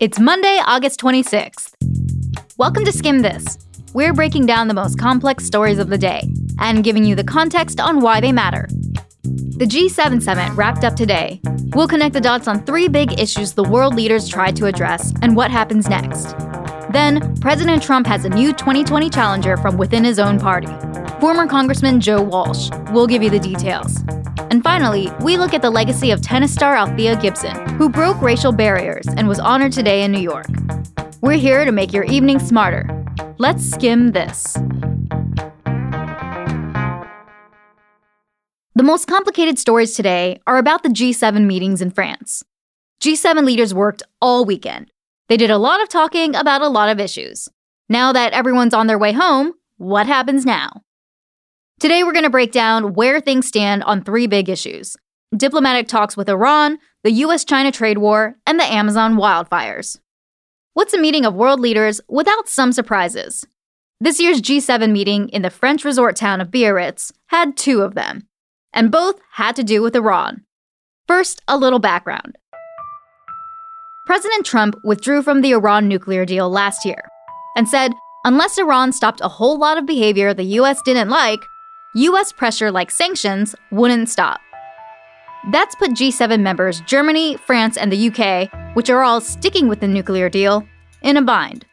It's Monday, August 26th. Welcome to Skimm This. We're breaking down the most complex stories of the day and giving you the context on why they matter. The G7 summit wrapped up today. We'll connect the dots on three big issues the world leaders tried to address and what happens next. Then, President Trump has a new 2020 challenger from within his own party, former Congressman Joe Walsh. We'll give you the details. And finally, we look at the legacy of tennis star Althea Gibson, who broke racial barriers and was honored today in New York. We're here to make your evening smarter. Let's skim this. The most complicated stories today are about the G7 meetings in France. G7 leaders worked all weekend. They did a lot of talking about a lot of issues. Now that everyone's on their way home, what happens now? Today, we're going to break down where things stand on three big issues diplomatic talks with Iran, the US China trade war, and the Amazon wildfires. What's a meeting of world leaders without some surprises? This year's G7 meeting in the French resort town of Biarritz had two of them, and both had to do with Iran. First, a little background. President Trump withdrew from the Iran nuclear deal last year and said unless Iran stopped a whole lot of behavior the US didn't like, US pressure like sanctions wouldn't stop. That's put G7 members Germany, France, and the UK, which are all sticking with the nuclear deal, in a bind.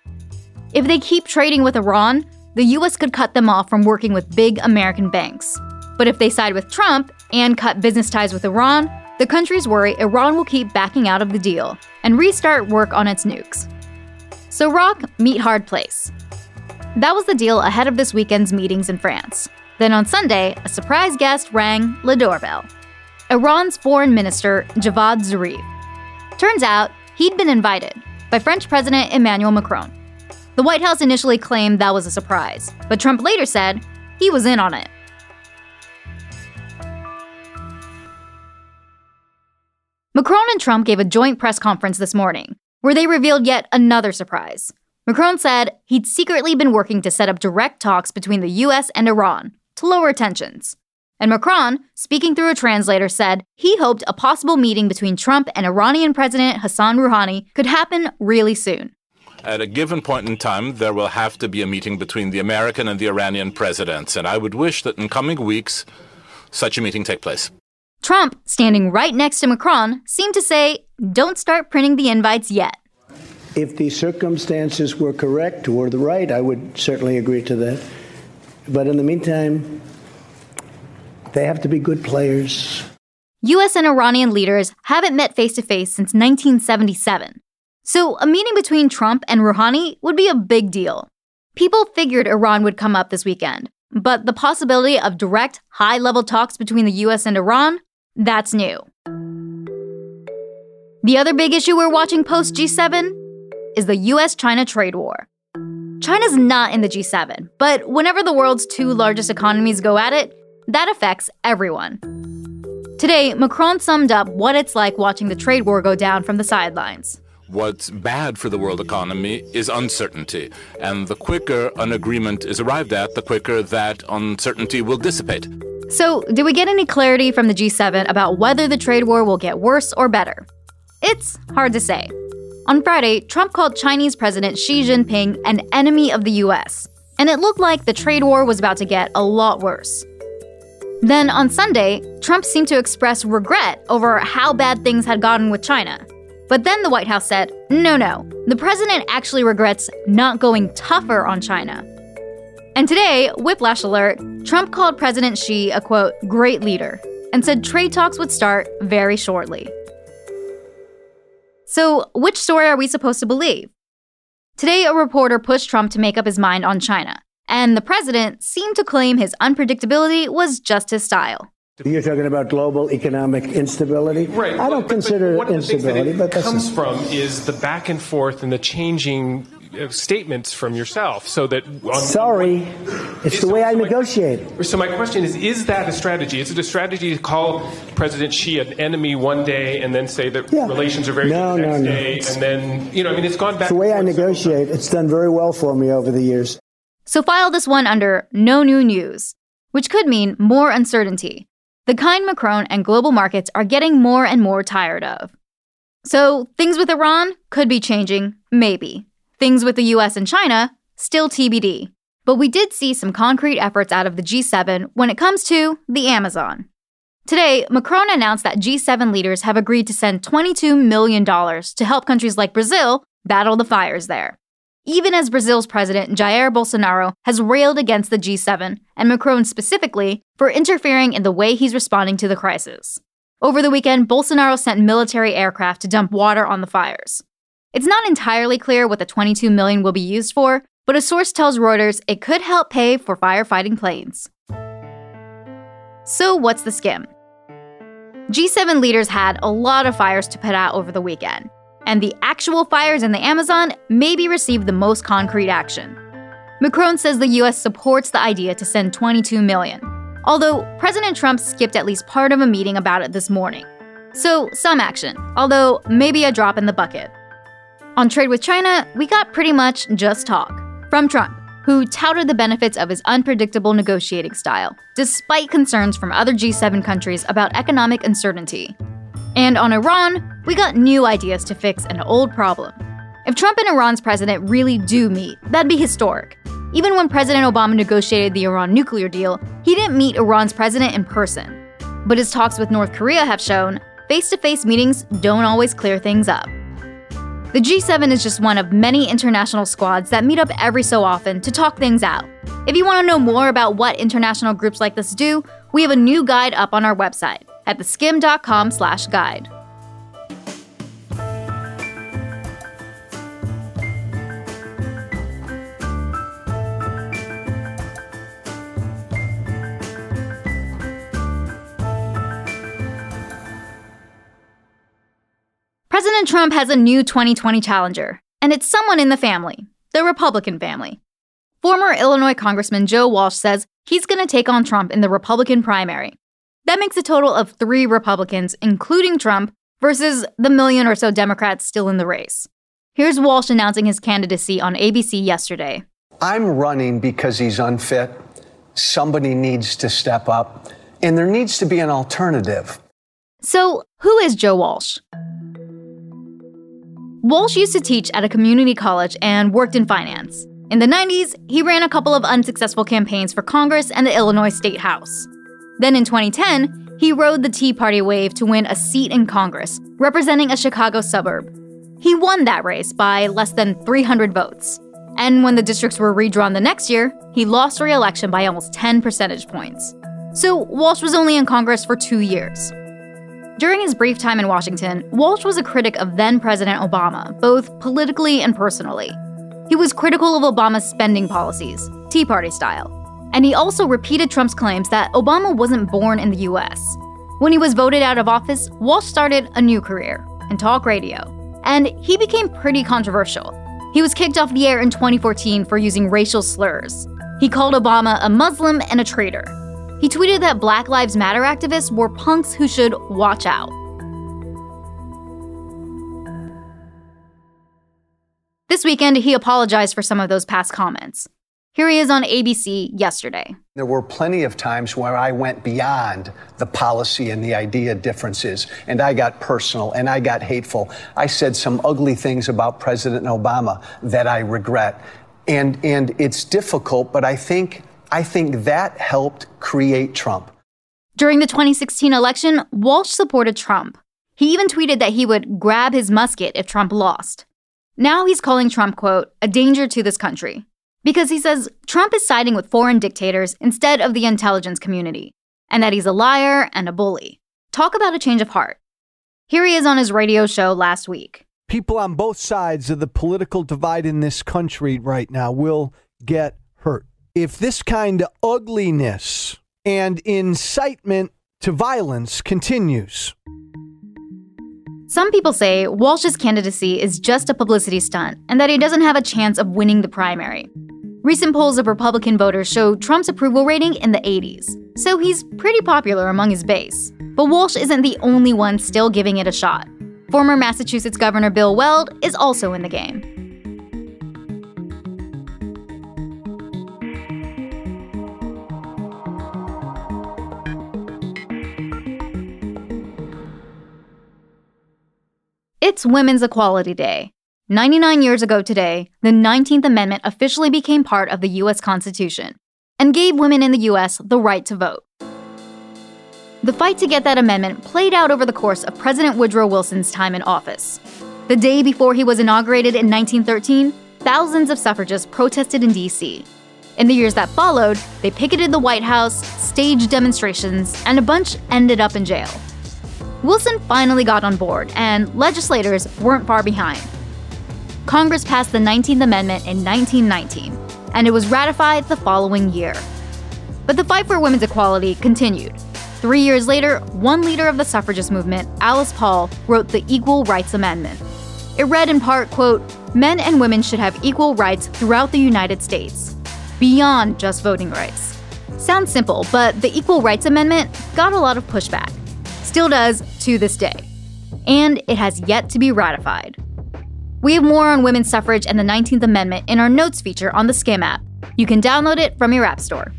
If they keep trading with Iran, the US could cut them off from working with big American banks. But if they side with Trump and cut business ties with Iran, the countries worry Iran will keep backing out of the deal and restart work on its nukes. So, rock, meet hard place. That was the deal ahead of this weekend's meetings in France. Then on Sunday, a surprise guest rang the doorbell Iran's foreign minister, Javad Zarif. Turns out, he'd been invited by French President Emmanuel Macron. The White House initially claimed that was a surprise, but Trump later said he was in on it. Macron and Trump gave a joint press conference this morning where they revealed yet another surprise. Macron said he'd secretly been working to set up direct talks between the US and Iran to lower tensions. And Macron, speaking through a translator, said he hoped a possible meeting between Trump and Iranian President Hassan Rouhani could happen really soon. At a given point in time, there will have to be a meeting between the American and the Iranian presidents, and I would wish that in coming weeks, such a meeting take place. Trump, standing right next to Macron, seemed to say, don't start printing the invites yet. If the circumstances were correct or the right, I would certainly agree to that. But in the meantime, they have to be good players. US and Iranian leaders haven't met face to face since 1977. So, a meeting between Trump and Rouhani would be a big deal. People figured Iran would come up this weekend, but the possibility of direct, high level talks between the US and Iran, that's new. The other big issue we're watching post G7 is the US China trade war. China's not in the G7, but whenever the world's two largest economies go at it, that affects everyone. Today, Macron summed up what it's like watching the trade war go down from the sidelines. What's bad for the world economy is uncertainty, and the quicker an agreement is arrived at, the quicker that uncertainty will dissipate. So, do we get any clarity from the G7 about whether the trade war will get worse or better? It's hard to say. On Friday, Trump called Chinese President Xi Jinping an enemy of the US, and it looked like the trade war was about to get a lot worse. Then on Sunday, Trump seemed to express regret over how bad things had gotten with China. But then the White House said, no, no, the president actually regrets not going tougher on China. And today, whiplash alert, Trump called President Xi a quote, great leader, and said trade talks would start very shortly. So, which story are we supposed to believe? Today, a reporter pushed Trump to make up his mind on China, and the president seemed to claim his unpredictability was just his style. You're talking about global economic instability, right? I don't but, consider but it instability, that it but comes from is the back and forth and the changing Uh, statements from yourself, so that. Um, Sorry, it's the way I negotiate. So my question is: Is that a strategy? Is it a strategy to call President Xi an enemy one day and then say that yeah. relations are very no, good the next no, no. day, and then you know, I mean, it's gone back. It's the way I negotiate. It's done very well for me over the years. So file this one under no new news, which could mean more uncertainty, the kind Macron and global markets are getting more and more tired of. So things with Iran could be changing, maybe. Things with the US and China, still TBD. But we did see some concrete efforts out of the G7 when it comes to the Amazon. Today, Macron announced that G7 leaders have agreed to send $22 million to help countries like Brazil battle the fires there. Even as Brazil's president Jair Bolsonaro has railed against the G7, and Macron specifically, for interfering in the way he's responding to the crisis. Over the weekend, Bolsonaro sent military aircraft to dump water on the fires. It's not entirely clear what the 22 million will be used for, but a source tells Reuters it could help pay for firefighting planes. So, what's the skim? G7 leaders had a lot of fires to put out over the weekend, and the actual fires in the Amazon maybe received the most concrete action. Macron says the US supports the idea to send 22 million, although President Trump skipped at least part of a meeting about it this morning. So, some action, although maybe a drop in the bucket. On trade with China, we got pretty much just talk from Trump, who touted the benefits of his unpredictable negotiating style, despite concerns from other G7 countries about economic uncertainty. And on Iran, we got new ideas to fix an old problem. If Trump and Iran's president really do meet, that'd be historic. Even when President Obama negotiated the Iran nuclear deal, he didn't meet Iran's president in person. But his talks with North Korea have shown face to face meetings don't always clear things up. The G7 is just one of many international squads that meet up every so often to talk things out. If you want to know more about what international groups like this do, we have a new guide up on our website at theskimm.com/guide. President Trump has a new 2020 challenger, and it's someone in the family, the Republican family. Former Illinois Congressman Joe Walsh says he's going to take on Trump in the Republican primary. That makes a total of three Republicans, including Trump, versus the million or so Democrats still in the race. Here's Walsh announcing his candidacy on ABC yesterday. I'm running because he's unfit. Somebody needs to step up, and there needs to be an alternative. So, who is Joe Walsh? Walsh used to teach at a community college and worked in finance. In the 90s, he ran a couple of unsuccessful campaigns for Congress and the Illinois State House. Then in 2010, he rode the Tea Party wave to win a seat in Congress, representing a Chicago suburb. He won that race by less than 300 votes. And when the districts were redrawn the next year, he lost re election by almost 10 percentage points. So Walsh was only in Congress for two years. During his brief time in Washington, Walsh was a critic of then President Obama, both politically and personally. He was critical of Obama's spending policies, Tea Party style, and he also repeated Trump's claims that Obama wasn't born in the US. When he was voted out of office, Walsh started a new career in talk radio, and he became pretty controversial. He was kicked off the air in 2014 for using racial slurs. He called Obama a Muslim and a traitor, he tweeted that Black Lives Matter activists were punks who should watch out. This weekend, he apologized for some of those past comments. Here he is on ABC yesterday. There were plenty of times where I went beyond the policy and the idea differences, and I got personal and I got hateful. I said some ugly things about President Obama that I regret. And, and it's difficult, but I think I think that helped create Trump. During the 2016 election, Walsh supported Trump. He even tweeted that he would grab his musket if Trump lost. Now he's calling Trump, quote, a danger to this country. Because he says Trump is siding with foreign dictators instead of the intelligence community, and that he's a liar and a bully. Talk about a change of heart. Here he is on his radio show last week. People on both sides of the political divide in this country right now will get hurt if this kind of ugliness and incitement to violence continues. Some people say Walsh's candidacy is just a publicity stunt and that he doesn't have a chance of winning the primary. Recent polls of Republican voters show Trump's approval rating in the 80s, so he's pretty popular among his base. But Walsh isn't the only one still giving it a shot. Former Massachusetts Governor Bill Weld is also in the game. It's Women's Equality Day. 99 years ago today, the 19th Amendment officially became part of the U.S. Constitution and gave women in the U.S. the right to vote. The fight to get that amendment played out over the course of President Woodrow Wilson's time in office. The day before he was inaugurated in 1913, thousands of suffragists protested in D.C. In the years that followed, they picketed the White House, staged demonstrations, and a bunch ended up in jail. Wilson finally got on board, and legislators weren't far behind. Congress passed the 19th Amendment in 1919, and it was ratified the following year. But the fight for women's equality continued. Three years later, one leader of the suffragist movement, Alice Paul, wrote the Equal Rights Amendment. It read in part, quote, Men and women should have equal rights throughout the United States, beyond just voting rights. Sounds simple, but the Equal Rights Amendment got a lot of pushback. Still does to this day. And it has yet to be ratified. We have more on women's suffrage and the 19th Amendment in our notes feature on the Skimm app. You can download it from your App Store.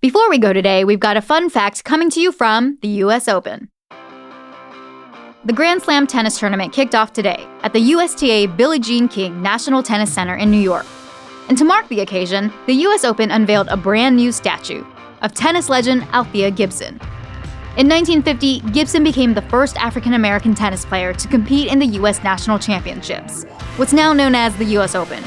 Before we go today, we've got a fun fact coming to you from the US Open. The Grand Slam tennis tournament kicked off today at the USTA Billie Jean King National Tennis Center in New York. And to mark the occasion, the US Open unveiled a brand new statue of tennis legend Althea Gibson. In 1950, Gibson became the first African American tennis player to compete in the US National Championships, what's now known as the US Open.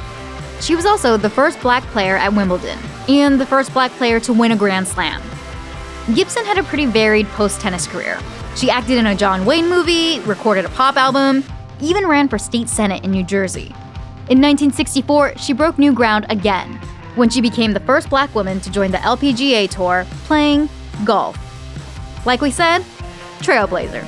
She was also the first black player at Wimbledon and the first black player to win a Grand Slam. Gibson had a pretty varied post tennis career. She acted in a John Wayne movie, recorded a pop album, even ran for state senate in New Jersey. In 1964, she broke new ground again when she became the first black woman to join the LPGA Tour playing golf. Like we said, trailblazer.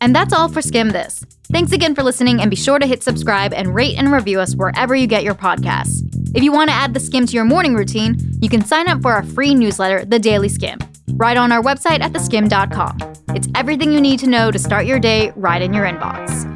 And that's all for Skimm This. Thanks again for listening, and be sure to hit subscribe and rate and review us wherever you get your podcasts. If you want to add the Skimm to your morning routine, you can sign up for our free newsletter, The Daily Skimm, right on our website at theskimm.com. It's everything you need to know to start your day right in your inbox.